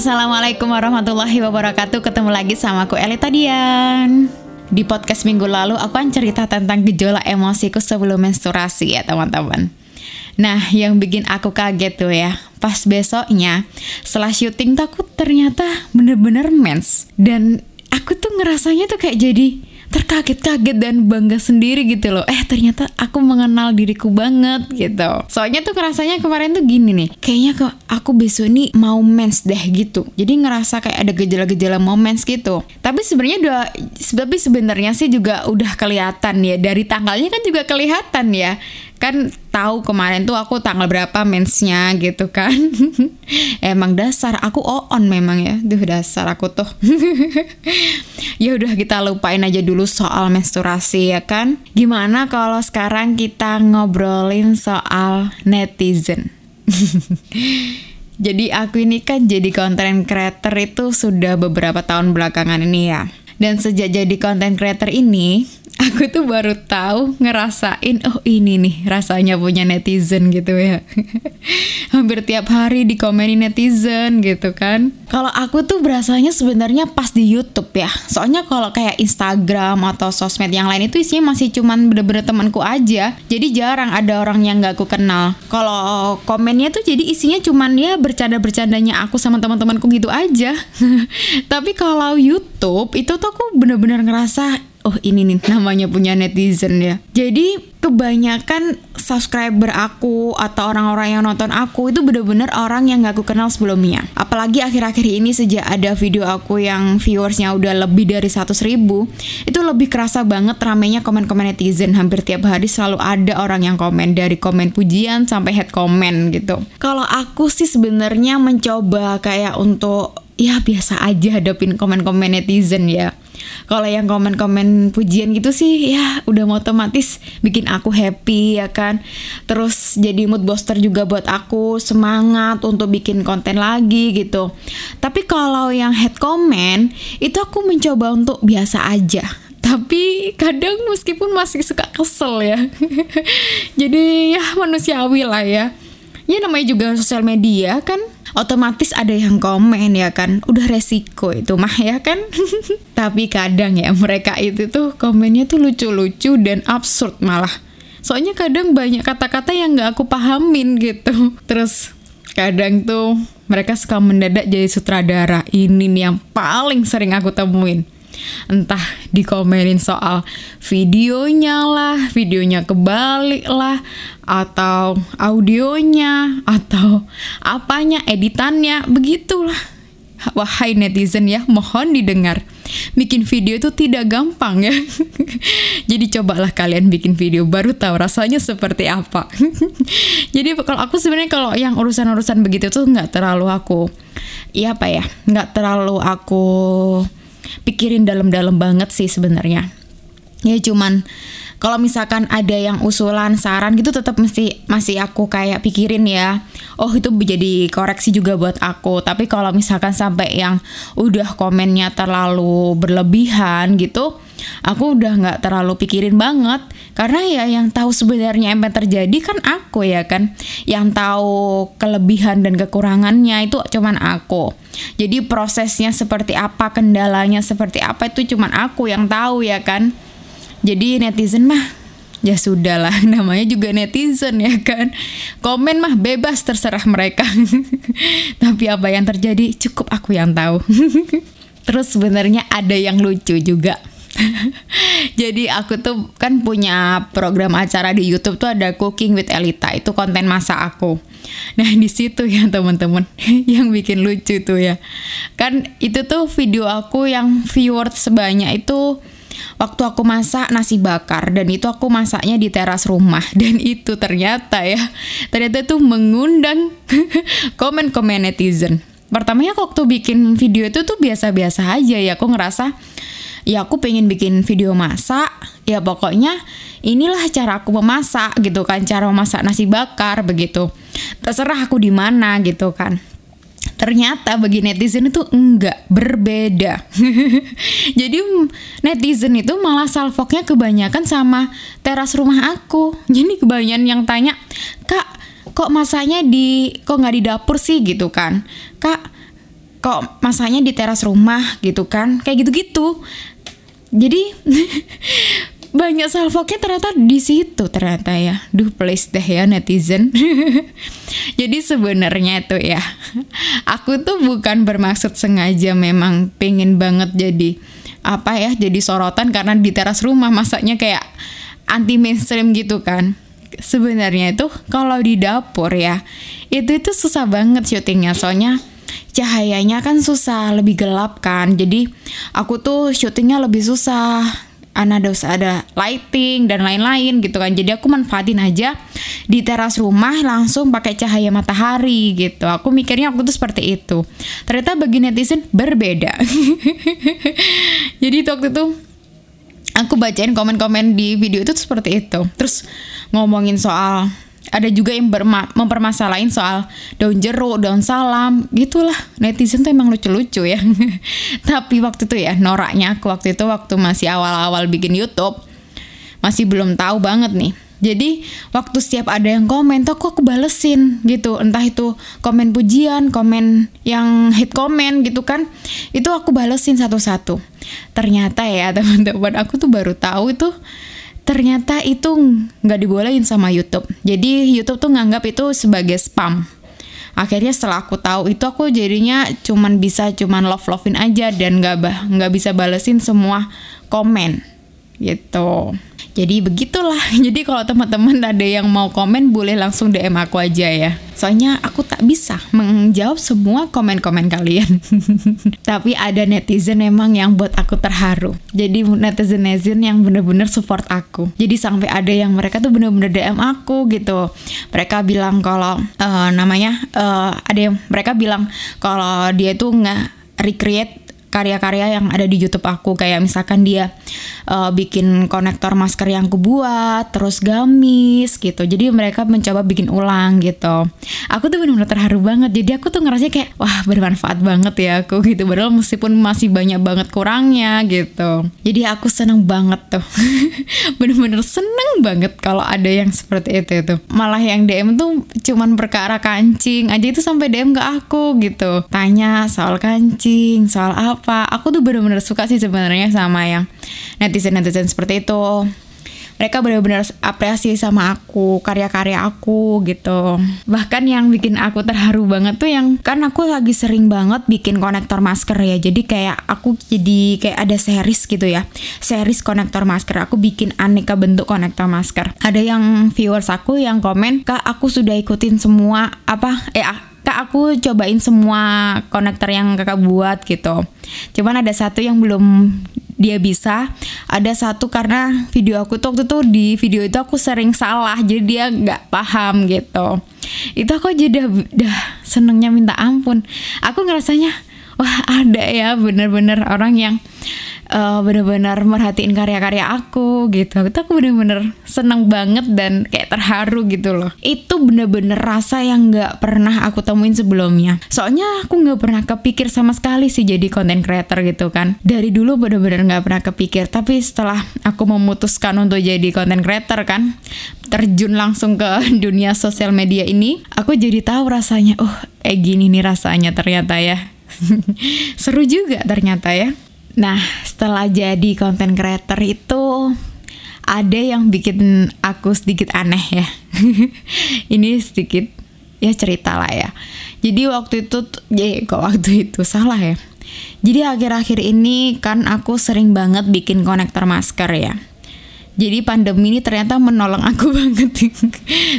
Assalamualaikum warahmatullahi wabarakatuh. Ketemu lagi sama aku Elita Dian. Di podcast minggu lalu aku kan cerita tentang gejolak emosiku sebelum menstruasi ya teman-teman. Nah yang bikin aku kaget tuh ya Pas besoknya setelah syuting tuh aku ternyata bener-bener mens. Dan aku tuh ngerasanya tuh kayak jadi terkaget-kaget dan bangga sendiri gitu loh. Eh ternyata aku mengenal diriku banget gitu. Soalnya tuh rasanya kemarin tuh gini nih. Kayaknya kok aku besok ini mau mens deh gitu. Jadi ngerasa kayak ada gejala-gejala mau mens gitu. Tapi sebenarnya udah tapi sebenarnya sih juga udah kelihatan ya. Dari tanggalnya kan juga kelihatan ya kan tahu kemarin tuh aku tanggal berapa mensnya gitu kan. Emang dasar aku on memang ya. Duh dasar aku tuh. Ya udah kita lupain aja dulu soal menstruasi ya kan. Gimana kalau sekarang kita ngobrolin soal netizen? Jadi aku ini kan jadi content creator itu sudah beberapa tahun belakangan ini ya. Dan sejak jadi content creator ini aku tuh baru tahu ngerasain oh ini nih rasanya punya netizen gitu ya hampir tiap hari dikomenin netizen gitu kan. Kalau aku tuh berasanya sebenarnya pas di YouTube ya. Soalnya kalau kayak Instagram atau sosmed yang lain itu isinya masih cuman bener-bener temanku aja. Jadi jarang ada orang yang gak aku kenal. Kalau komennya tuh jadi isinya cuman ya bercanda-bercandanya aku sama teman-temanku gitu aja. Tapi kalau YouTube itu tuh aku bener-bener ngerasa oh ini nih namanya punya netizen ya. Jadi kebanyakan subscriber aku atau orang-orang yang nonton aku itu bener-bener orang yang gak aku kenal sebelumnya. Apalagi akhir-akhir ini sejak ada video aku yang viewersnya udah lebih dari 100 ribu, itu lebih kerasa banget ramenya komen-komen netizen. Hampir tiap hari selalu ada orang yang komen dari komen pujian sampai head comment gitu. Kalau aku sih sebenarnya mencoba kayak untuk ya biasa aja hadapin komen-komen netizen ya kalau yang komen-komen pujian gitu sih ya udah otomatis bikin aku happy ya kan? Terus jadi mood booster juga buat aku semangat untuk bikin konten lagi gitu. Tapi kalau yang head comment itu aku mencoba untuk biasa aja. Tapi kadang meskipun masih suka kesel ya jadi ya manusiawi lah ya. Ya namanya juga sosial media kan otomatis ada yang komen ya kan. Udah resiko itu mah ya kan. Tapi kadang ya mereka itu tuh komennya tuh lucu-lucu dan absurd malah. Soalnya kadang banyak kata-kata yang nggak aku pahamin gitu. Terus kadang tuh mereka suka mendadak jadi sutradara. Ini nih yang paling sering aku temuin. Entah dikomenin soal videonya lah, videonya kebalik lah, atau audionya, atau apanya, editannya, begitulah. Wahai netizen ya, mohon didengar. Bikin video itu tidak gampang ya. Jadi cobalah kalian bikin video baru tahu rasanya seperti apa. Jadi kalau aku sebenarnya kalau yang urusan-urusan begitu tuh nggak terlalu aku, iya apa ya, nggak terlalu aku pikirin dalam-dalam banget sih sebenarnya ya cuman kalau misalkan ada yang usulan saran gitu tetap mesti masih aku kayak pikirin ya. Oh itu jadi koreksi juga buat aku. Tapi kalau misalkan sampai yang udah komennya terlalu berlebihan gitu aku udah nggak terlalu pikirin banget. Karena ya yang tahu sebenarnya apa yang terjadi kan aku ya kan. Yang tahu kelebihan dan kekurangannya itu cuman aku. Jadi prosesnya seperti apa kendalanya seperti apa itu cuman aku yang tahu ya kan jadi netizen mah ya sudahlah namanya juga netizen ya kan. Komen mah bebas terserah mereka. Tapi apa yang terjadi? Cukup aku yang tahu. Terus sebenarnya ada yang lucu juga. Jadi aku tuh kan punya program acara di YouTube tuh ada Cooking with Elita. Itu konten masak aku. Nah di situ ya teman-teman yang bikin lucu tuh ya. Kan itu tuh video aku yang viewers sebanyak itu waktu aku masak nasi bakar dan itu aku masaknya di teras rumah. Dan itu ternyata ya ternyata tuh mengundang komen-komen netizen. Pertamanya waktu bikin video itu tuh biasa-biasa aja ya aku ngerasa ya aku pengen bikin video masak. Ya pokoknya inilah cara aku memasak gitu kan cara memasak nasi bakar begitu. Terserah aku di mana gitu kan ternyata bagi netizen itu enggak berbeda. Jadi netizen itu malah salvoknya kebanyakan sama teras rumah aku. Jadi kebanyakan yang tanya kak kok masanya di kok nggak di dapur sih? gitu kan. Kak kok masanya di teras rumah? gitu kan. Kayak gitu-gitu. Jadi banyak salvoknya ternyata di situ ternyata ya. Duh please deh ya netizen. Jadi sebenarnya itu ya aku tuh bukan bermaksud sengaja memang pengen banget jadi apa ya jadi sorotan karena di teras rumah masaknya kayak anti mainstream gitu kan. Sebenarnya itu kalau di dapur ya itu itu susah banget syutingnya. Soalnya cahayanya kan susah lebih gelap kan. Jadi aku tuh syutingnya lebih susah ada ada lighting dan lain-lain gitu kan. Jadi aku manfaatin aja di teras rumah langsung pakai cahaya matahari gitu. Aku mikirnya waktu itu seperti itu. Ternyata bagi netizen berbeda. Jadi waktu itu aku bacain komen-komen di video itu seperti itu. Terus ngomongin soal ada juga yang mempermasalahin soal daun jeruk, daun salam, gitulah. Netizen tuh emang lucu-lucu ya. Tapi waktu itu ya, noraknya aku waktu itu waktu masih awal-awal bikin YouTube, masih belum tahu banget nih. Jadi waktu setiap ada yang komen tuh aku, aku balesin gitu Entah itu komen pujian, komen yang hit komen gitu kan Itu aku balesin satu-satu Ternyata ya teman-teman aku tuh baru tahu itu ternyata itu nggak dibolehin sama YouTube. Jadi YouTube tuh nganggap itu sebagai spam. Akhirnya setelah aku tahu itu aku jadinya cuman bisa cuman love lovein aja dan nggak nggak bisa balesin semua komen gitu. Jadi begitulah. Jadi kalau teman-teman ada yang mau komen boleh langsung DM aku aja ya. Soalnya aku tak bisa menjawab semua komen-komen kalian. Tapi ada netizen emang yang buat aku terharu. Jadi netizen-netizen yang bener-bener support aku. Jadi sampai ada yang mereka tuh bener-bener DM aku gitu. Mereka bilang kalau uh, namanya uh, ada yang mereka bilang kalau dia tuh nggak recreate karya-karya yang ada di YouTube aku. Kayak misalkan dia uh, bikin konektor masker yang aku buat terus gamis gitu. Jadi mereka mencoba bikin ulang gitu. Aku tuh benar-benar terharu banget. Jadi aku tuh ngerasa kayak wah bermanfaat banget ya aku gitu. Padahal meskipun masih banyak banget kurangnya gitu. Jadi aku seneng banget tuh. Bener-bener seneng banget kalau ada yang seperti itu tuh malah yang DM tuh cuman perkara kancing aja itu sampai DM ke aku gitu. Tanya soal kancing soal apa apa aku tuh bener-bener suka sih sebenarnya sama yang netizen netizen seperti itu mereka benar-benar apresiasi sama aku, karya-karya aku gitu. Bahkan yang bikin aku terharu banget tuh yang kan aku lagi sering banget bikin konektor masker ya. Jadi kayak aku jadi kayak ada series gitu ya. Series konektor masker. Aku bikin aneka bentuk konektor masker. Ada yang viewers aku yang komen, "Kak, aku sudah ikutin semua apa eh kak aku cobain semua konektor yang kakak buat gitu. Cuman ada satu yang belum dia bisa. Ada satu karena video aku tuh waktu tuh di video itu aku sering salah jadi dia nggak paham gitu. Itu aku jadi udah senengnya minta ampun. Aku ngerasanya wah ada ya bener-bener orang yang uh, bener-bener merhatiin karya-karya aku gitu. Itu aku bener-bener seneng banget dan kayak terharu gitu loh. Itu bener-bener rasa yang nggak pernah aku temuin sebelumnya. Soalnya aku nggak pernah kepikir sama sekali sih jadi content creator gitu kan. Dari dulu bener-bener nggak pernah kepikir. Tapi setelah aku memutuskan untuk jadi content creator kan terjun langsung ke dunia sosial media ini aku jadi tahu rasanya oh eh gini nih rasanya ternyata ya. Seru juga ternyata ya Nah, setelah jadi content creator itu ada yang bikin aku sedikit aneh ya. Ini sedikit ya cerita lah ya. Jadi waktu itu ya kok waktu itu salah ya. Jadi akhir-akhir ini kan aku sering banget bikin konektor masker ya. Jadi pandemi ini ternyata menolong aku banget,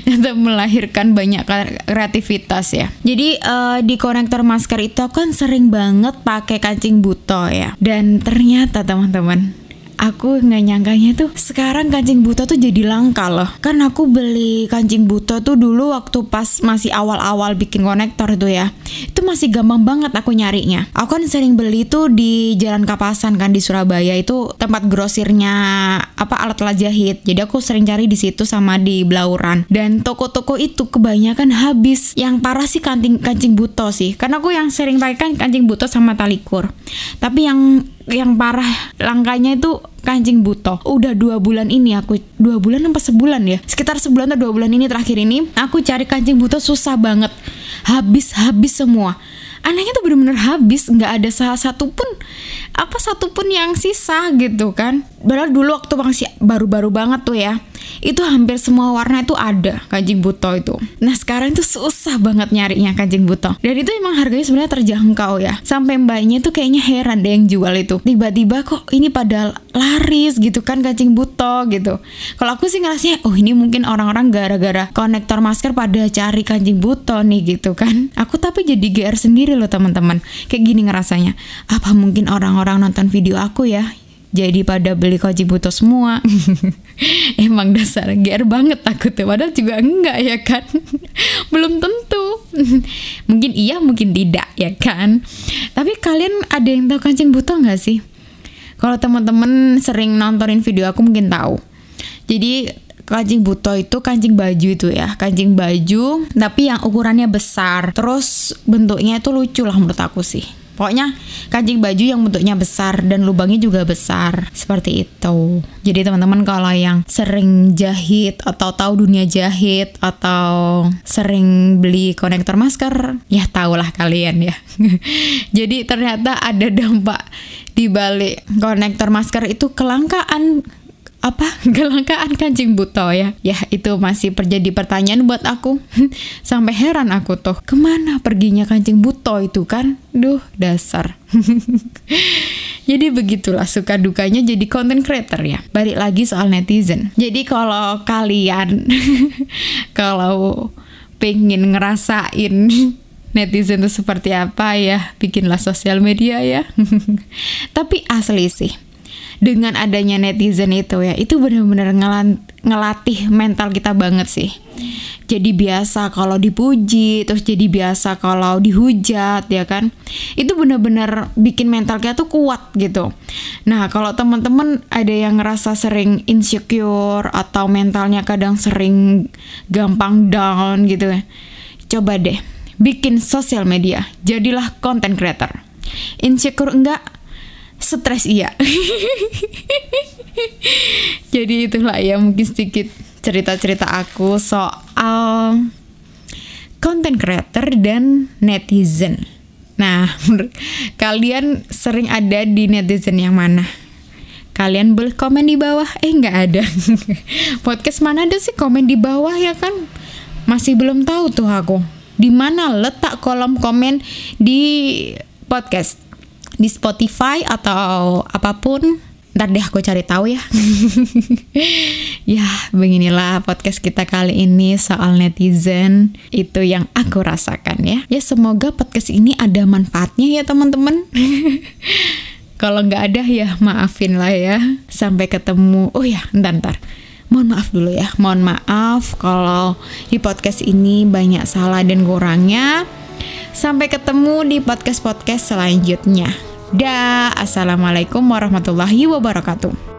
ternyata melahirkan banyak kreativitas ya. Jadi uh, di konektor masker itu kan sering banget pakai kancing buto ya. Dan ternyata teman-teman aku nggak nyangkanya tuh sekarang kancing buto tuh jadi langka loh. Kan aku beli kancing buto tuh dulu waktu pas masih awal-awal bikin konektor tuh ya. Itu masih gampang banget aku nyarinya. Aku kan sering beli tuh di Jalan Kapasan kan di Surabaya. Itu tempat grosirnya apa alat-alat jahit. Jadi aku sering cari di situ sama di Blauran. Dan toko-toko itu kebanyakan habis. Yang parah sih kancing kancing buto sih. Karena aku yang sering pakai kan kancing buto sama talikur. Tapi yang yang parah langkanya itu kancing buto. Udah dua bulan ini aku dua bulan apa sebulan ya? Sekitar sebulan atau dua bulan ini terakhir ini aku cari kancing buto susah banget. Habis habis semua. Anehnya tuh bener-bener habis nggak ada salah satu pun apa satu pun yang sisa gitu kan. Padahal dulu waktu masih baru-baru banget tuh ya itu hampir semua warna itu ada kancing buto itu. Nah sekarang itu susah banget nyarinya kancing buto. Dan itu emang harganya sebenarnya terjangkau ya. Sampai mbaknya tuh kayaknya heran deh yang jual itu. Tiba-tiba kok ini pada laris gitu kan kancing buto gitu. Kalau aku sih ngerasanya oh ini mungkin orang-orang gara-gara konektor masker pada cari kancing buto nih gitu kan. Aku tapi jadi GR sendiri loh teman-teman. Kayak gini ngerasanya. Apa mungkin orang-orang nonton video aku ya jadi pada beli koji buto semua. Emang dasar GR banget takutnya. Padahal juga enggak ya kan? Belum tentu. Mungkin iya mungkin tidak ya kan? Tapi kalian ada yang tahu kancing buto nggak sih? Kalau teman-teman sering nontonin video aku mungkin tahu. Jadi kancing buto itu kancing baju itu ya. Kancing baju tapi yang ukurannya besar. Terus bentuknya itu lucu lah menurut aku sih Pokoknya kancing baju yang bentuknya besar dan lubangnya juga besar seperti itu. Jadi teman-teman kalau yang sering jahit atau tahu dunia jahit atau sering beli konektor masker, ya tahulah kalian ya. Jadi ternyata ada dampak di balik konektor masker itu kelangkaan apa? Kelangkaan kancing buto ya? Ya itu masih terjadi pertanyaan buat aku. Sampai heran aku tuh. Ke mana perginya kancing buto itu kan? Duh dasar. Jadi begitulah suka dukanya jadi content creator ya. Balik lagi soal netizen. Jadi kalau kalian kalau pengen ngerasain netizen itu seperti apa ya bikinlah sosial media ya. Tapi asli sih dengan adanya netizen itu ya itu benar-benar ngelatih mental kita banget sih. Jadi biasa kalau dipuji terus jadi biasa kalau dihujat ya kan? Itu benar-benar bikin mental kita tuh kuat gitu. Nah kalau teman-teman ada yang ngerasa sering insecure atau mentalnya kadang sering gampang down gitu ya coba deh bikin sosial media. Jadilah content creator. Insecure enggak stres iya. Jadi itulah ya mungkin sedikit cerita-cerita aku soal content creator dan netizen. Nah kalian sering ada di netizen yang mana? Kalian boleh komen di bawah. Eh nggak ada. Podcast mana ada sih komen di bawah ya kan? Masih belum tahu tuh aku. Di mana letak kolom komen di podcast di Spotify atau apa pun. Ntar deh aku cari tahu ya. Ya beginilah podcast kita kali ini soal netizen. Itu yang aku rasakan ya. Ya semoga podcast ini ada manfaatnya ya teman-teman. Kalau nggak ada ya maafin lah ya. Sampai ketemu. Oh ya ntar ntar. Mohon maaf dulu ya. Mohon maaf kalau di podcast ini banyak salah dan kurangnya. Sampai ketemu di podcast-podcast selanjutnya Dah, Assalamualaikum warahmatullahi wabarakatuh.